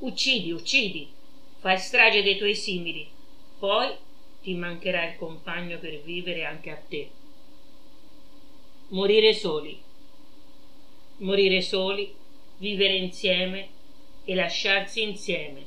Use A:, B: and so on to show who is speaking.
A: Uccidi, uccidi. Fai strage dei tuoi simili. Poi ti mancherà il compagno per vivere anche a te. Morire soli. Morire soli, vivere insieme e lasciarsi insieme.